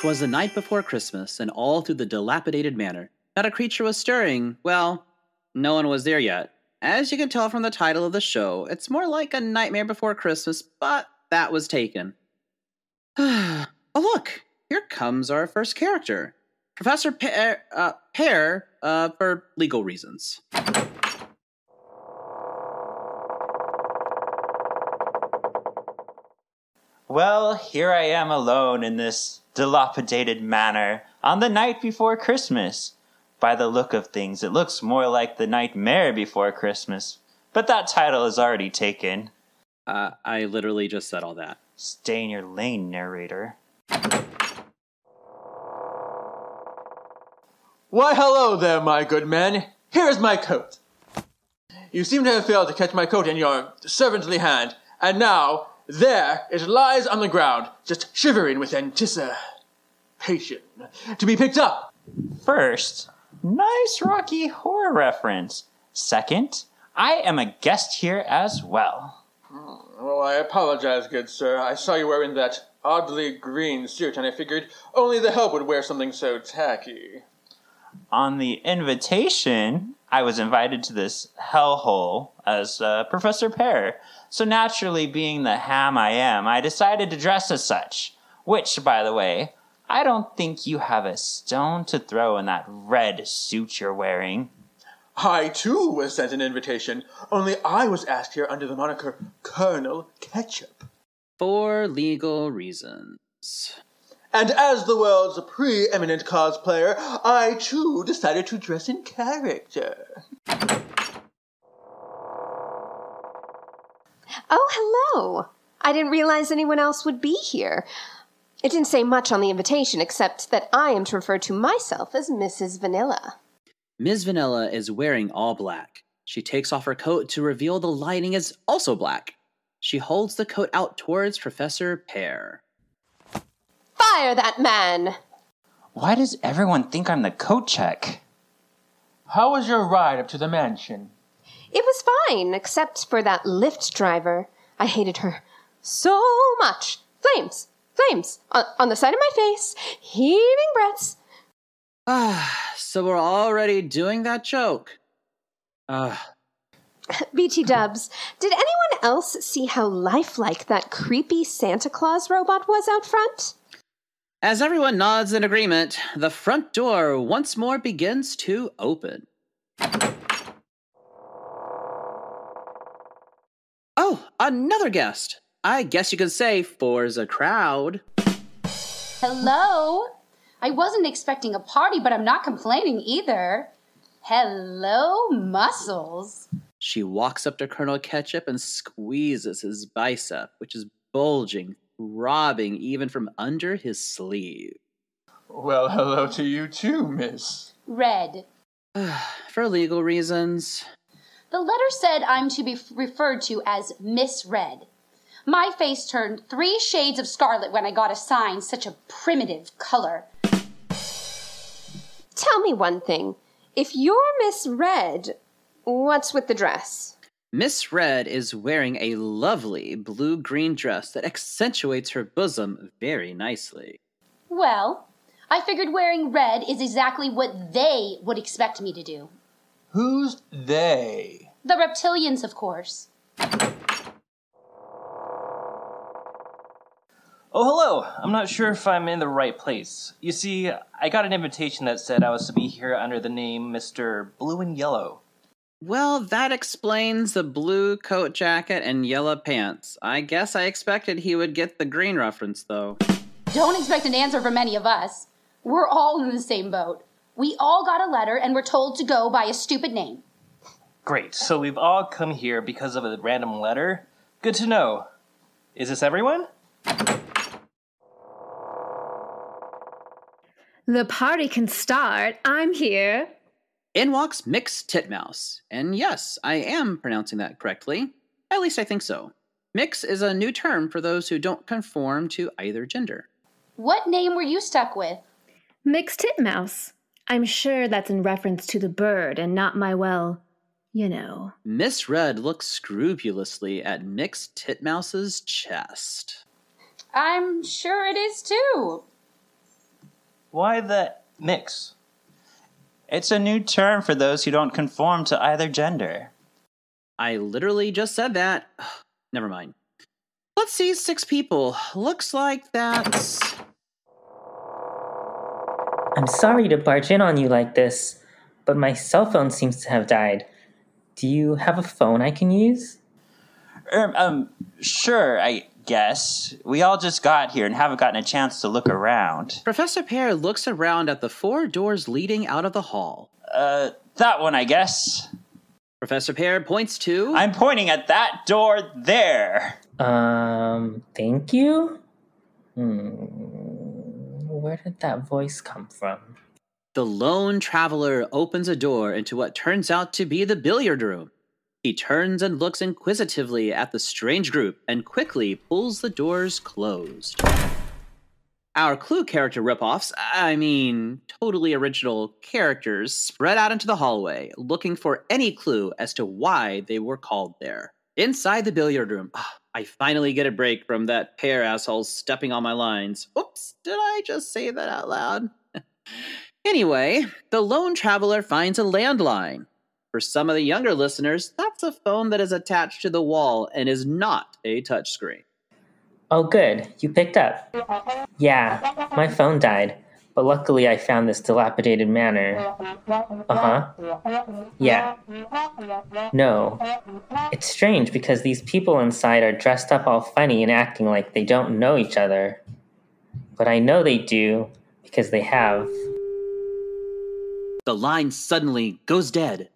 'Twas the night before Christmas, and all through the dilapidated manor, not a creature was stirring. Well, no one was there yet. As you can tell from the title of the show, it's more like a nightmare before Christmas, but that was taken. oh, look, here comes our first character Professor Pear, uh, Pear uh, for legal reasons. Well, here I am alone in this dilapidated manor on the night before Christmas. By the look of things, it looks more like the nightmare before Christmas, but that title is already taken. Uh, I literally just said all that. Stay in your lane, narrator. Why, hello there, my good men. Here is my coat. You seem to have failed to catch my coat in your servantly hand, and now there it lies on the ground, just shivering with anticipation to be picked up. First, nice Rocky Horror reference. Second, I am a guest here as well. Hmm, well, I apologize, good sir. I saw you wearing that oddly green suit, and I figured only the help would wear something so tacky. On the invitation, I was invited to this hellhole as uh, Professor Pear. So naturally, being the ham I am, I decided to dress as such. Which, by the way, I don't think you have a stone to throw in that red suit you're wearing. I too was sent an invitation, only I was asked here under the moniker Colonel Ketchup. For legal reasons. And as the world's preeminent cosplayer, I too decided to dress in character. Oh, hello. I didn't realize anyone else would be here. It didn't say much on the invitation except that I am to refer to myself as Mrs. Vanilla. Ms. Vanilla is wearing all black. She takes off her coat to reveal the lining is also black. She holds the coat out towards Professor Pear. Fire that man! Why does everyone think I'm the coat check? How was your ride up to the mansion? It was fine, except for that lift driver. I hated her so much. Flames! Flames! On, on the side of my face, heaving breaths. Ah, so we're already doing that joke. Ah, BT dubs, did anyone else see how lifelike that creepy Santa Claus robot was out front? As everyone nods in agreement, the front door once more begins to open. Oh, another guest. I guess you could say Four's a crowd. Hello? I wasn't expecting a party, but I'm not complaining either. Hello, muscles. She walks up to Colonel Ketchup and squeezes his bicep, which is bulging, throbbing even from under his sleeve. Well, hello to you too, miss. Red. For legal reasons, The letter said I'm to be referred to as Miss Red. My face turned three shades of scarlet when I got assigned such a primitive color. Tell me one thing. If you're Miss Red, what's with the dress? Miss Red is wearing a lovely blue green dress that accentuates her bosom very nicely. Well, I figured wearing red is exactly what they would expect me to do. Who's they? The reptilians, of course. Oh, hello. I'm not sure if I'm in the right place. You see, I got an invitation that said I was to be here under the name Mr. Blue and Yellow. Well, that explains the blue coat jacket and yellow pants. I guess I expected he would get the green reference, though. Don't expect an answer from any of us. We're all in the same boat. We all got a letter and were told to go by a stupid name. Great, so we've all come here because of a random letter? Good to know. Is this everyone? The party can start. I'm here. In walks Mix Titmouse. And yes, I am pronouncing that correctly. At least I think so. Mix is a new term for those who don't conform to either gender. What name were you stuck with? Mixed titmouse. I'm sure that's in reference to the bird and not my, well, you know. Miss Red looks scrupulously at Mix Titmouse's chest. I'm sure it is too. Why the mix? It's a new term for those who don't conform to either gender. I literally just said that. Never mind. Let's see, six people. Looks like that's. I'm sorry to barge in on you like this, but my cell phone seems to have died. Do you have a phone I can use? Um, um, sure, I guess. We all just got here and haven't gotten a chance to look around. Professor Pear looks around at the four doors leading out of the hall. Uh, that one, I guess. Professor Pear points to. I'm pointing at that door there. Um, thank you? Hmm. Where did that voice come from? The lone traveler opens a door into what turns out to be the billiard room. He turns and looks inquisitively at the strange group and quickly pulls the doors closed. Our clue character ripoffs, I mean, totally original characters, spread out into the hallway, looking for any clue as to why they were called there. Inside the billiard room, ah, I finally get a break from that pair assholes stepping on my lines. Oops, did I just say that out loud? anyway, the lone traveler finds a landline. For some of the younger listeners, that's a phone that is attached to the wall and is not a touchscreen. Oh, good. You picked up. Yeah, my phone died, but luckily I found this dilapidated manor. Uh huh. Yeah. No. It's strange because these people inside are dressed up all funny and acting like they don't know each other. But I know they do because they have. The line suddenly goes dead.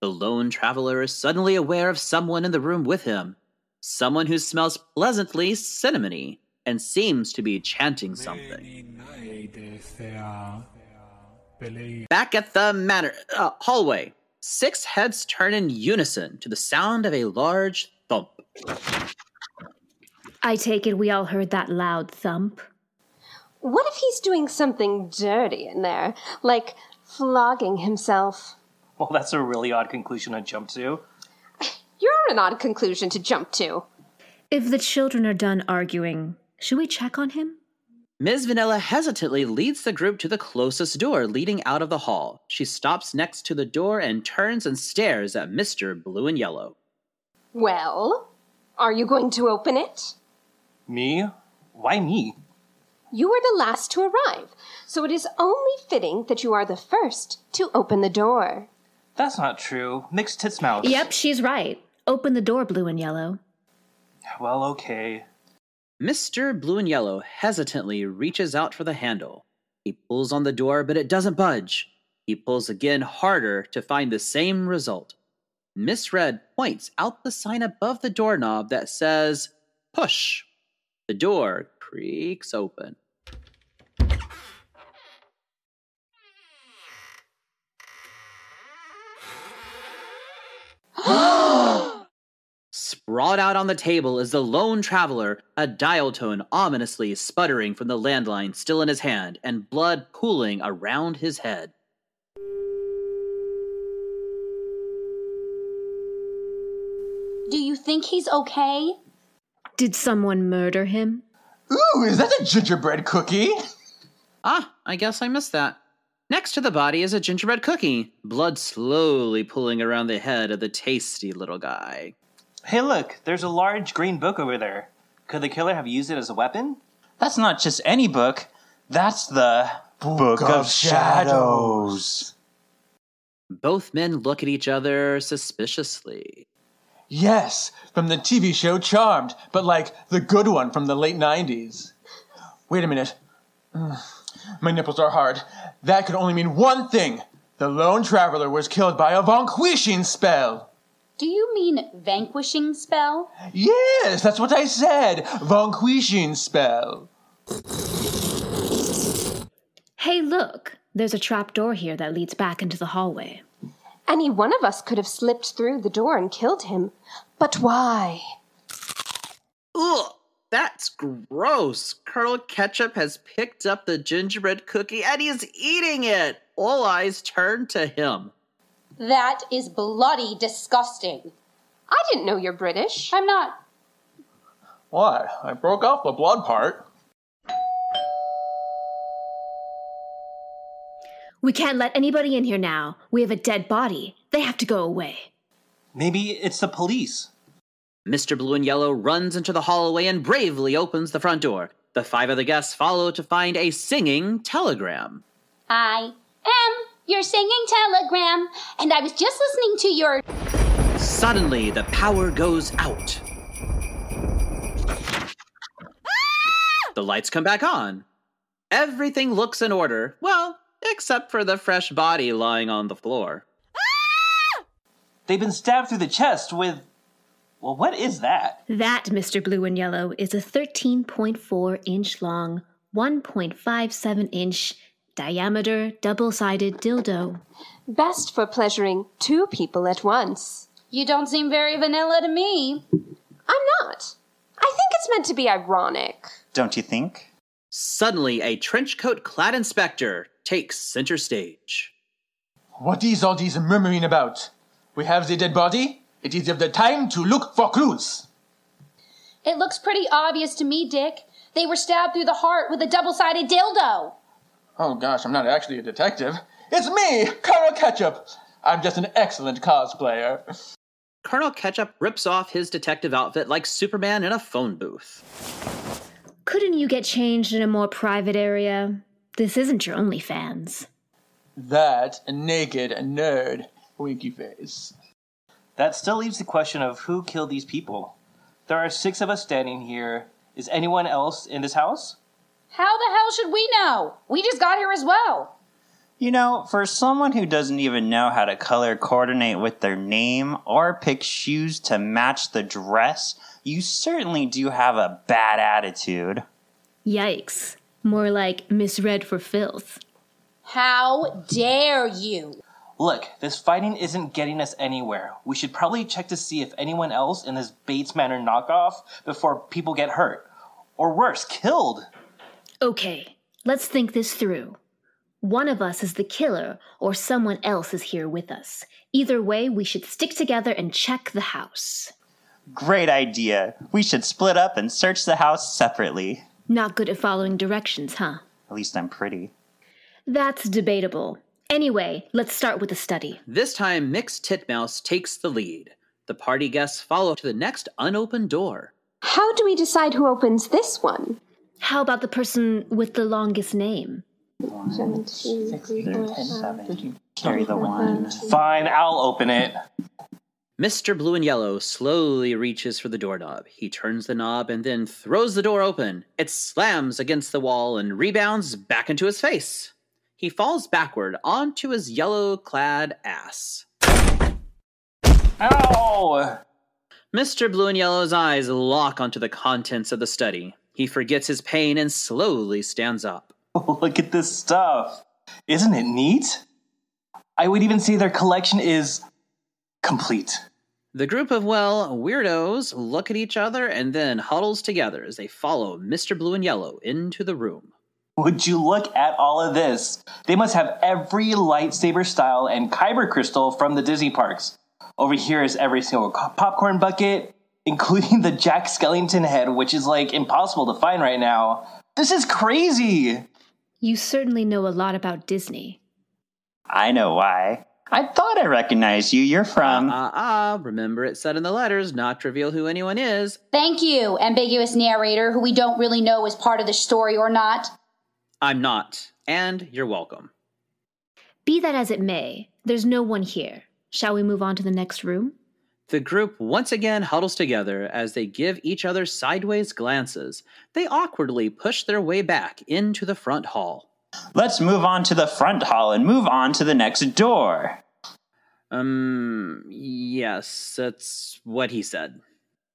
The lone traveler is suddenly aware of someone in the room with him. Someone who smells pleasantly cinnamony and seems to be chanting something. Back at the manor uh, hallway, six heads turn in unison to the sound of a large thump. I take it we all heard that loud thump. What if he's doing something dirty in there, like flogging himself? Well, that's a really odd conclusion to jump to. You're an odd conclusion to jump to. If the children are done arguing, should we check on him? Ms. Vanilla hesitantly leads the group to the closest door leading out of the hall. She stops next to the door and turns and stares at Mr. Blue and Yellow. Well, are you going to open it? Me? Why me? You are the last to arrive, so it is only fitting that you are the first to open the door. That's not true. Mixed tits mouth. Yep, she's right. Open the door, blue and yellow. Well, okay. Mr. Blue and Yellow hesitantly reaches out for the handle. He pulls on the door, but it doesn't budge. He pulls again harder to find the same result. Miss Red points out the sign above the doorknob that says, Push. The door creaks open. Sprawled out on the table is the lone traveler, a dial tone ominously sputtering from the landline still in his hand, and blood pooling around his head. Do you think he's okay? Did someone murder him? Ooh, is that a gingerbread cookie? Ah, I guess I missed that. Next to the body is a gingerbread cookie, blood slowly pooling around the head of the tasty little guy. Hey, look, there's a large green book over there. Could the killer have used it as a weapon? That's not just any book. That's the Book, of Shadows. Both men look at each other suspiciously. Yes, from the TV show Charmed, but like the good one from the late 90s. Wait a minute. My nipples are hard. That could only mean one thing. The lone traveler was killed by a vanquishing spell. Do you mean vanquishing spell? Yes, that's what I said. Vanquishing spell. Hey, look! There's a trap door here that leads back into the hallway. Any one of us could have slipped through the door and killed him. But why? Ugh, that's gross. Colonel Ketchup has picked up the gingerbread cookie and he's eating it. All eyes turn to him. That is bloody disgusting. I didn't know you're British. I'm not. What? I broke off the blood part. We can't let anybody in here now. We have a dead body. They have to go away. Maybe it's the police. Mr. Blue and Yellow runs into the hallway and bravely opens the front door. The five other guests follow to find a singing telegram. I am your singing telegram, and I was just listening to your. Suddenly, the power goes out. The lights come back on. Everything looks in order, well, except for the fresh body lying on the floor. They've been stabbed through the chest with. Well, what is that? That, Mr. Blue and Yellow, is a 13.4 inch long, 1.57 inch diameter, double sided dildo. Best for pleasuring two people at once. You don't seem very vanilla to me. I'm not. I think it's meant to be ironic. Don't you think? Suddenly, a trench coat clad inspector takes center stage. What is all this murmuring about? We have the dead body. It is of the time to look for clues. It looks pretty obvious to me, Dick. They were stabbed through the heart with a double sided dildo. Oh gosh, I'm not actually a detective. It's me, Colonel Ketchup. I'm just an excellent cosplayer. Colonel Ketchup rips off his detective outfit like Superman in a phone booth. Couldn't you get changed in a more private area? This isn't your OnlyFans. That a naked nerd. Winky face. That still leaves the question of who killed these people. There are six of us standing here. Is anyone else in this house? How the hell should we know? We just got here as well. You know, for someone who doesn't even know how to color coordinate with their name or pick shoes to match the dress, you certainly do have a bad attitude. Yikes. More like misread for filth. How dare you? Look, this fighting isn't getting us anywhere. We should probably check to see if anyone else in this Bates Manor knockoff before people get hurt. Or worse, killed. Okay, let's think this through. One of us is the killer, or someone else is here with us. Either way, we should stick together and check the house. Great idea. We should split up and search the house separately. Not good at following directions, huh? At least I'm pretty. That's debatable. Anyway, let's start with the study. This time, Mixed Titmouse takes the lead. The party guests follow to the next unopened door. How do we decide who opens this one? How about the person with the longest name? Carry the one. Fine, I'll open it. Mr. Blue and Yellow slowly reaches for the doorknob. He turns the knob and then throws the door open. It slams against the wall and rebounds back into his face. He falls backward onto his yellow clad ass. Ow! Mr. Blue and Yellow's eyes lock onto the contents of the study. He forgets his pain and slowly stands up. Look at this stuff. Isn't it neat? I would even say their collection is complete. The group of, well, weirdos look at each other and then huddles together as they follow Mr. Blue and Yellow into the room. Would you look at all of this? They must have every lightsaber style and kyber crystal from the Disney parks. Over here is every single popcorn bucket, including the Jack Skellington head, which is like impossible to find right now. This is crazy. You certainly know a lot about Disney. I know why. I thought I recognized you. You're from. Ah, ah, remember it said in the letters not to reveal who anyone is. Thank you, ambiguous narrator, who we don't really know is part of the story or not. I'm not, and you're welcome. Be that as it may, there's no one here. Shall we move on to the next room? The group once again huddles together as they give each other sideways glances. They awkwardly push their way back into the front hall. Let's move on to the front hall and move on to the next door. Um, yes, that's what he said.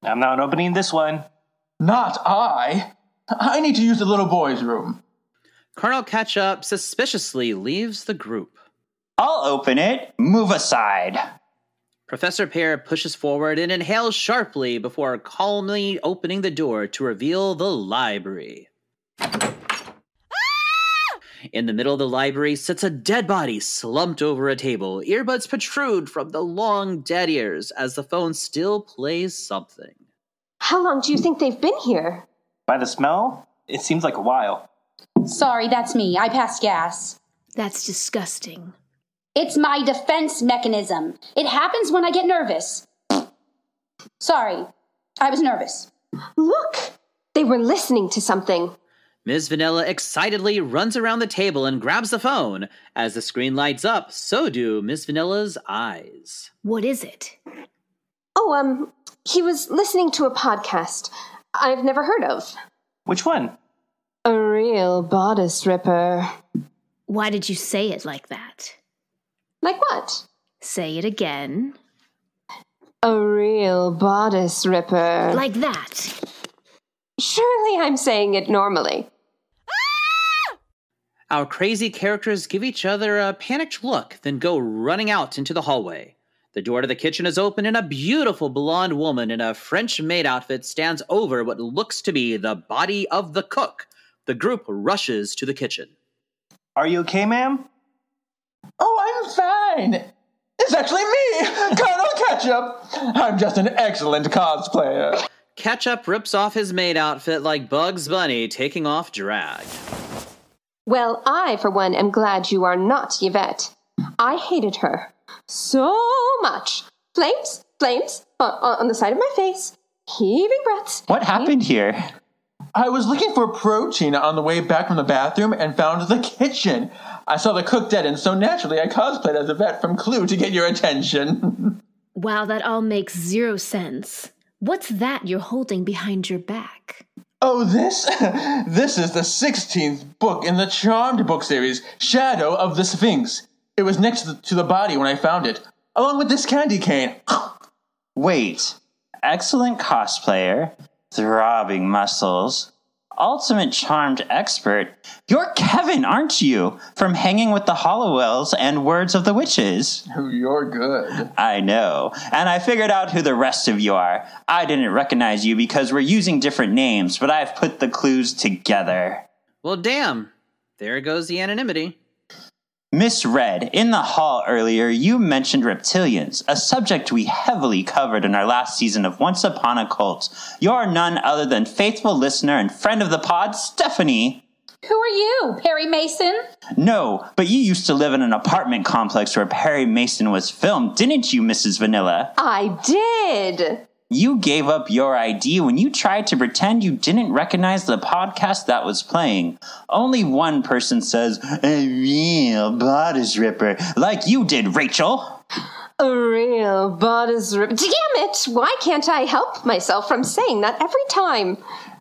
I'm not opening this one. Not I. I need to use the little boy's room. Colonel Ketchup suspiciously leaves the group. I'll open it. Move aside. Professor Pear pushes forward and inhales sharply before calmly opening the door to reveal the library. Ah! In the middle of the library sits a dead body slumped over a table. Earbuds protrude from the long dead ears as the phone still plays something. How long do you think they've been here? By the smell, it seems like a while. Sorry, that's me. I passed gas. That's disgusting. It's my defense mechanism. It happens when I get nervous. Sorry, I was nervous. Look! They were listening to something. Ms. Vanilla excitedly runs around the table and grabs the phone. As the screen lights up, so do Ms. Vanilla's eyes. What is it? Oh, um, he was listening to a podcast I've never heard of. Which one? A real bodice ripper. Why did you say it like that? Like what? Say it again. A real bodice ripper. Like that. Surely I'm saying it normally. Ah! Our crazy characters give each other a panicked look, then go running out into the hallway. The door to the kitchen is open, and a beautiful blonde woman in a French maid outfit stands over what looks to be the body of the cook. The group rushes to the kitchen. Are you okay, ma'am? Oh, I'm fine. It's actually me, Colonel Ketchup. I'm just an excellent cosplayer. Ketchup rips off his maid outfit like Bugs Bunny taking off drag. Well, I, for one, am glad you are not Yvette. I hated her so much. Flames, flames on, on the side of my face, heaving breaths. What happened here? I was looking for protein on the way back from the bathroom and found the kitchen. I saw the cook dead, and so naturally I cosplayed as Yvette from Clue to get your attention. Wow, that all makes zero sense. What's that you're holding behind your back? Oh, this? this is the 16th book in the Charmed book series, Shadow of the Sphinx. It was next to the, to the body when I found it, along with this candy cane. Wait. Excellent cosplayer, throbbing muscles, ultimate charmed expert. You're Kevin, aren't you? From Hanging with the Halliwells and Words of the Witches. You're good. I know. And I figured out who the rest of you are. I didn't recognize you because we're using different names, but I've put the clues together. Well, damn. There goes the anonymity. Miss Red, in the hall earlier, you mentioned reptilians, a subject we heavily covered in our last season of Once Upon a Cult. You're none other than faithful listener and friend of the pod, Stephanie. Who are you, Perry Mason? No, but you used to live in an apartment complex where Perry Mason was filmed, didn't you, Mrs. Vanilla? I did. You gave up your ID when you tried to pretend you didn't recognize the podcast that was playing. Only one person says, a real bodice ripper, like you did, Rachel. A real bodice ripper. Damn it! Why can't I help myself from saying that every time?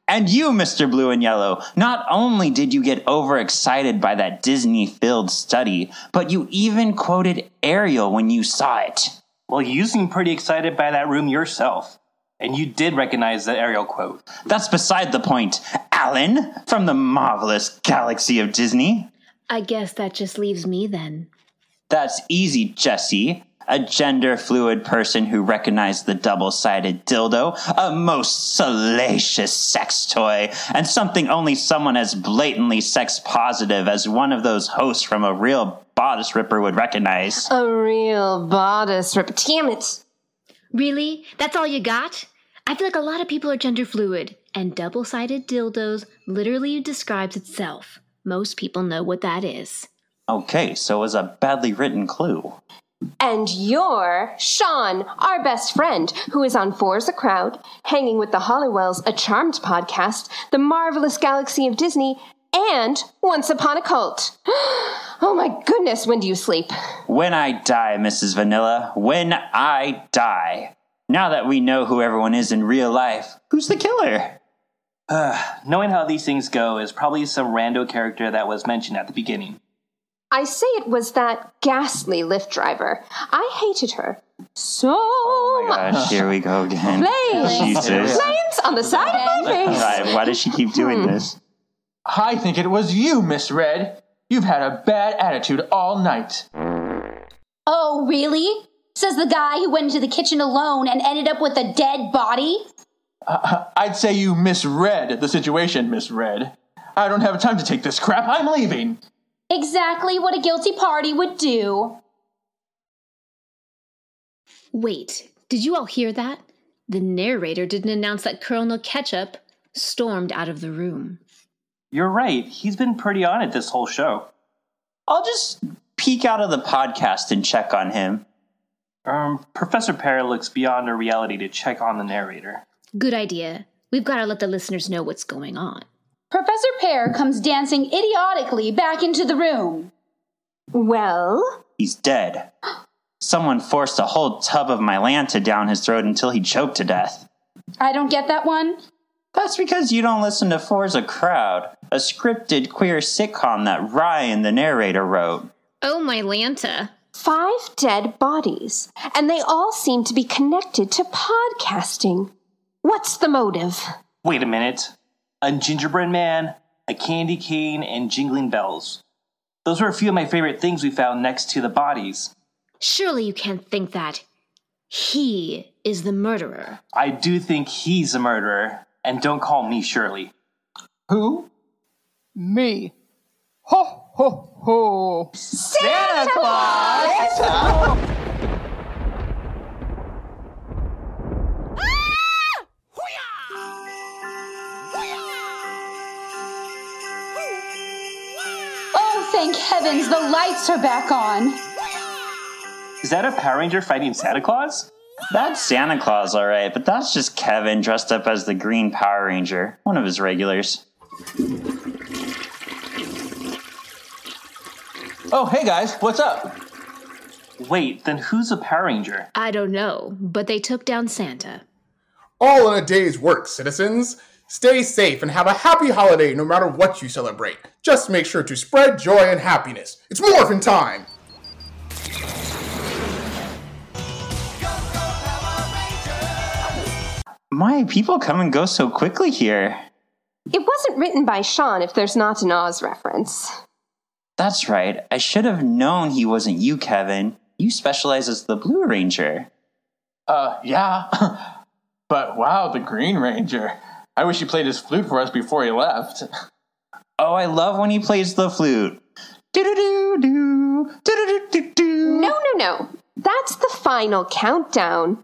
And you, Mr. Blue and Yellow, not only did you get overexcited by that Disney filled study, but you even quoted Ariel when you saw it. Well, you seem pretty excited by that room yourself. And you did recognize the Ariel quote. That's beside the point. Alan, from the marvelous galaxy of Disney. I guess that just leaves me then. That's easy, Jesse. A gender fluid person who recognized the double sided dildo, a most salacious sex toy, and something only someone as blatantly sex positive as one of those hosts from a real bodice ripper would recognize. A real bodice ripper. Damn it! Really? That's all you got? I feel like a lot of people are gender fluid, and double sided dildos literally describes itself. Most people know what that is. Okay, so it was a badly written clue. And you're Sean, our best friend, who is on Four's a Crowd, Hanging with the Halliwells, a Charmed podcast, The Marvelous Galaxy of Disney, and Once Upon a Cult. oh my goodness, when do you sleep? When I die, Mrs. Vanilla, when I die. Now that we know who everyone is in real life, who's the killer? Uh, knowing how these things go is probably some rando character that was mentioned at the beginning. I say it was that ghastly lift driver. I hated her so oh much. Gosh, here we go again. Flames! Jesus. Flames on the side of my face. Why, why does she keep doing hmm. this? I think it was you, Miss Red. You've had a bad attitude all night. Oh, really? Says the guy who went into the kitchen alone and ended up with a dead body? Uh, I'd say you misread the situation, Miss Red. I don't have time to take this crap. I'm leaving. Exactly what a guilty party would do. Wait, did you all hear that? The narrator didn't announce that Colonel Ketchup stormed out of the room. You're right, he's been pretty on it this whole show. I'll just peek out of the podcast and check on him. Um, Professor Pear looks beyond our reality to check on the narrator. Good idea. We've got to let the listeners know what's going on. Professor Pear comes dancing idiotically back into the room. Well, He's dead. Someone forced a whole tub of Mylanta down his throat until he choked to death. I don't get that one. That's because you don't listen to Four's a Crowd, a scripted queer sitcom that Ryan, the narrator, wrote. Oh, my Lanta. Five dead bodies, and they all seem to be connected to podcasting. What's the motive? Wait a minute. A gingerbread man, a candy cane, and jingling bells. Those were a few of my favorite things we found next to the bodies. Surely you can't think that he is the murderer. I do think he's a murderer, and don't call me Shirley. Who? Me. Ho, ho, ho. Santa Claus! Oh, thank heavens, the lights are back on. Is that a Power Ranger fighting Santa Claus? That's Santa Claus, all right, but that's just Kevin dressed up as the Green Power Ranger, one of his regulars. Oh, hey guys, what's up? Wait, then who's a Power Ranger? I don't know, but they took down Santa. All in a day's work, citizens. Stay safe and have a happy holiday no matter what you celebrate. Just make sure to spread joy and happiness. It's morphin' time! My people come and go so quickly here. It wasn't written by Sean if there's not an Oz reference. That's right. I should have known he wasn't you, Kevin. You specialize as the Blue Ranger. Uh, yeah. but wow, the Green Ranger. I wish he played his flute for us before he left. Oh, I love when he plays the flute. Do-do-do-do, do-do-do-do-do. No, no, no. That's the final countdown.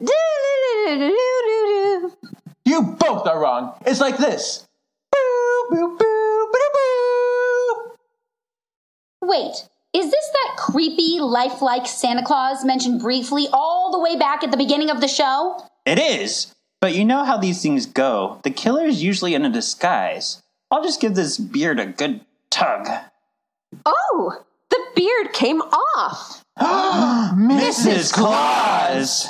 Do-do-do-do-do-do. You both are wrong. It's like this. Boo, boo, boo, boo, boo. Wait, is this that creepy, lifelike Santa Claus mentioned briefly all the way back at the beginning of the show? It is. But you know how these things go. The killer is usually in a disguise. I'll just give this beard a good tug. Oh, the beard came off. Mrs. Claus!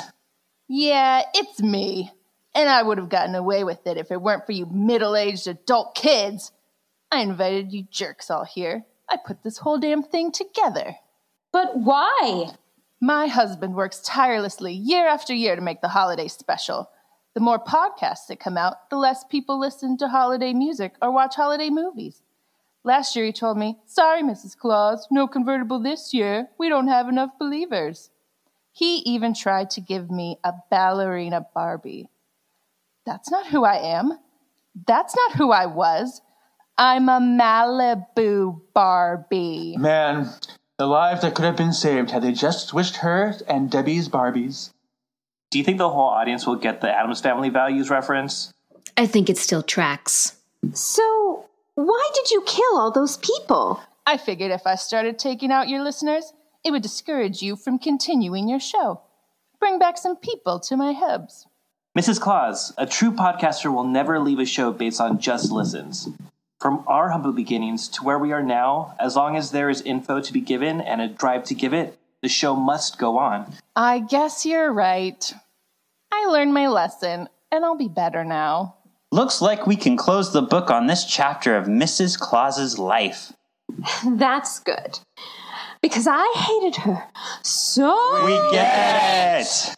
Yeah, it's me. And I would have gotten away with it if it weren't for you middle aged adult kids. I invited you jerks all here. I put this whole damn thing together. But why? My husband works tirelessly year after year to make the holiday special. The more podcasts that come out, the less people listen to holiday music or watch holiday movies. Last year he told me, Sorry, Mrs. Claus, no convertible this year. We don't have enough believers. He even tried to give me a ballerina Barbie. That's not who I am. That's not who I was. I'm a Malibu Barbie. Man, the lives that could have been saved had they just switched her and Debbie's Barbies. Do you think the whole audience will get the Addams Family Values reference? I think it still tracks. So, why did you kill all those people? I figured if I started taking out your listeners, it would discourage you from continuing your show. Bring back some people to my hubs. Mrs. Claus, a true podcaster will never leave a show based on just listens. From our humble beginnings to where we are now, as long as there is info to be given and a drive to give it, the show must go on. I guess you're right. I learned my lesson, and I'll be better now. Looks like we can close the book on this chapter of Mrs. Claus's life. That's good. Because I hated her so. We get it!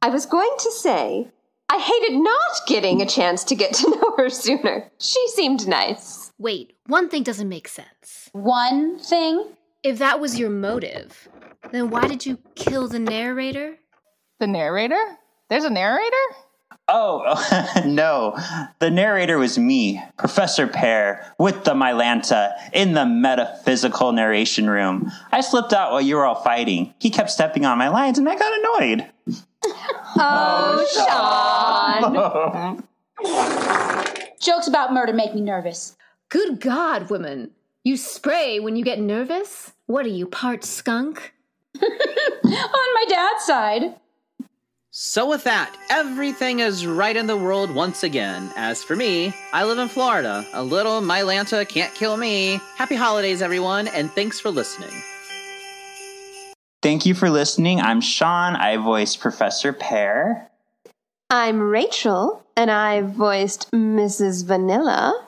I was going to say, I hated not getting a chance to get to know her sooner. She seemed nice. Wait, one thing doesn't make sense. One thing? If that was your motive, then why did you kill the narrator? The narrator? There's a narrator? Oh, no. The narrator was me, Professor Pear, with the Mylanta, in the metaphysical narration room. I slipped out while you were all fighting. He kept stepping on my lines and I got annoyed. Oh, Sean. Jokes about murder make me nervous. Good God, women. You spray when you get nervous? What are you, part skunk? On my dad's side. So, with that, everything is right in the world once again. As for me, I live in Florida. A little Mylanta can't kill me. Happy holidays, everyone, and thanks for listening. Thank you for listening. I'm Sean. I voiced Professor Pear. I'm Rachel, and I voiced Mrs. Vanilla.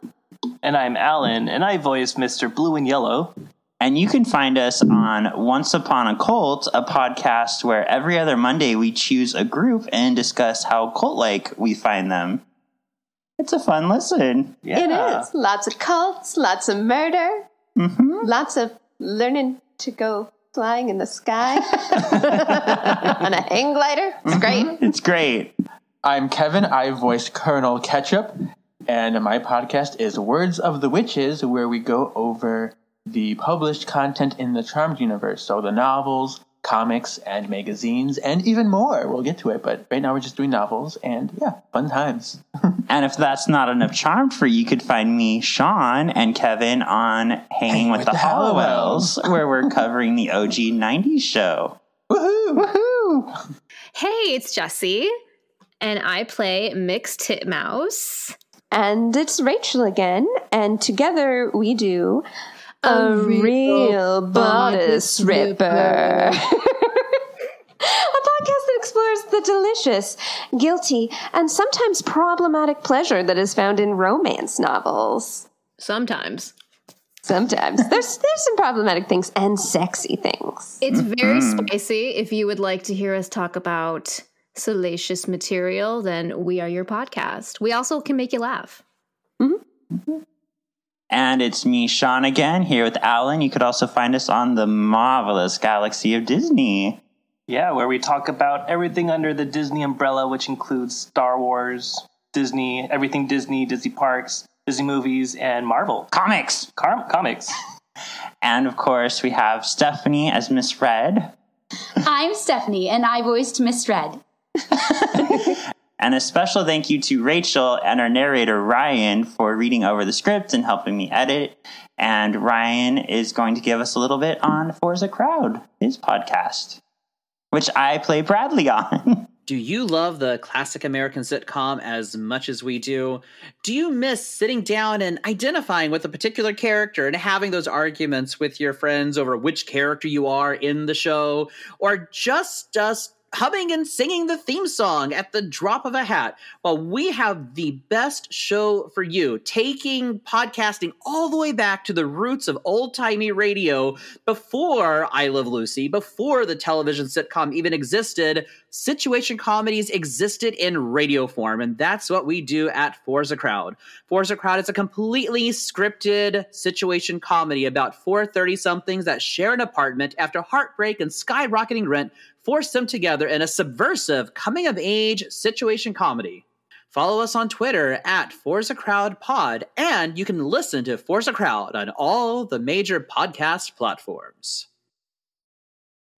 And I'm Alan, and I voiced Mr. Blue and Yellow. And you can find us on Once Upon a Cult, a podcast where every other Monday we choose a group and discuss how cult like we find them. It's a fun listen. It is. Lots of cults, lots of murder, Mm-hmm. lots of learning to go flying in the sky on a hang glider. It's mm-hmm. great. It's great. I'm Kevin. I voiced Colonel Ketchup, and my podcast is Words of the Witches, where we go over the published content in the Charmed universe. So the novels, comics, and magazines, and even more. We'll get to it, but right now we're just doing novels, and yeah, fun times. And if that's not enough charm for you, you could find me, Sean, and Kevin on Hanging with, the, Halliwells, where we're covering the OG 90s show. Woohoo! Hey, it's Jessie, and I play Mixed Titmouse. And it's Rachel again, and together we do a, A real, real bodice bodice ripper. a podcast that explores the delicious, guilty, and sometimes problematic pleasure that is found in romance novels. Sometimes. Sometimes there's there's some problematic things and sexy things. It's very mm-hmm. spicy. If you would like to hear us talk about salacious material, then we are your podcast. We also can make you laugh. Mm-hmm. And it's me, Sean, again, here with Alan. You could also find us on the marvelous galaxy of Disney. Yeah, where we talk about everything under the Disney umbrella, which includes Star Wars, Disney, everything Disney, Disney parks, Disney movies, and Marvel. Comics! Car- comics. And of course, we have Stephanie as Miss Red. I'm Stephanie, and I voiced Miss Red. And a special thank you to Rachel and our narrator Ryan for reading over the script and helping me edit. And Ryan is going to give us a little bit on Four's a Crowd, his podcast, which I play Bradley on. Do you love the classic American sitcom as much as we do? Do you miss sitting down and identifying with a particular character and having those arguments with your friends over which character you are in the show? Or just just humming and singing the theme song at the drop of a hat? Well, we have the best show for you, taking podcasting all the way back to the roots of old timey radio before I Love Lucy, before the television sitcom even existed situation comedies existed in radio form, and that's what we do at Four's a Crowd. Four's a Crowd is a completely scripted situation comedy about four 30 somethings that share an apartment after heartbreak and skyrocketing rent force them together in a subversive coming of age situation comedy. Follow us on Twitter at Four's a Crowd Pod, and you can listen to Four's a Crowd on all the major podcast platforms.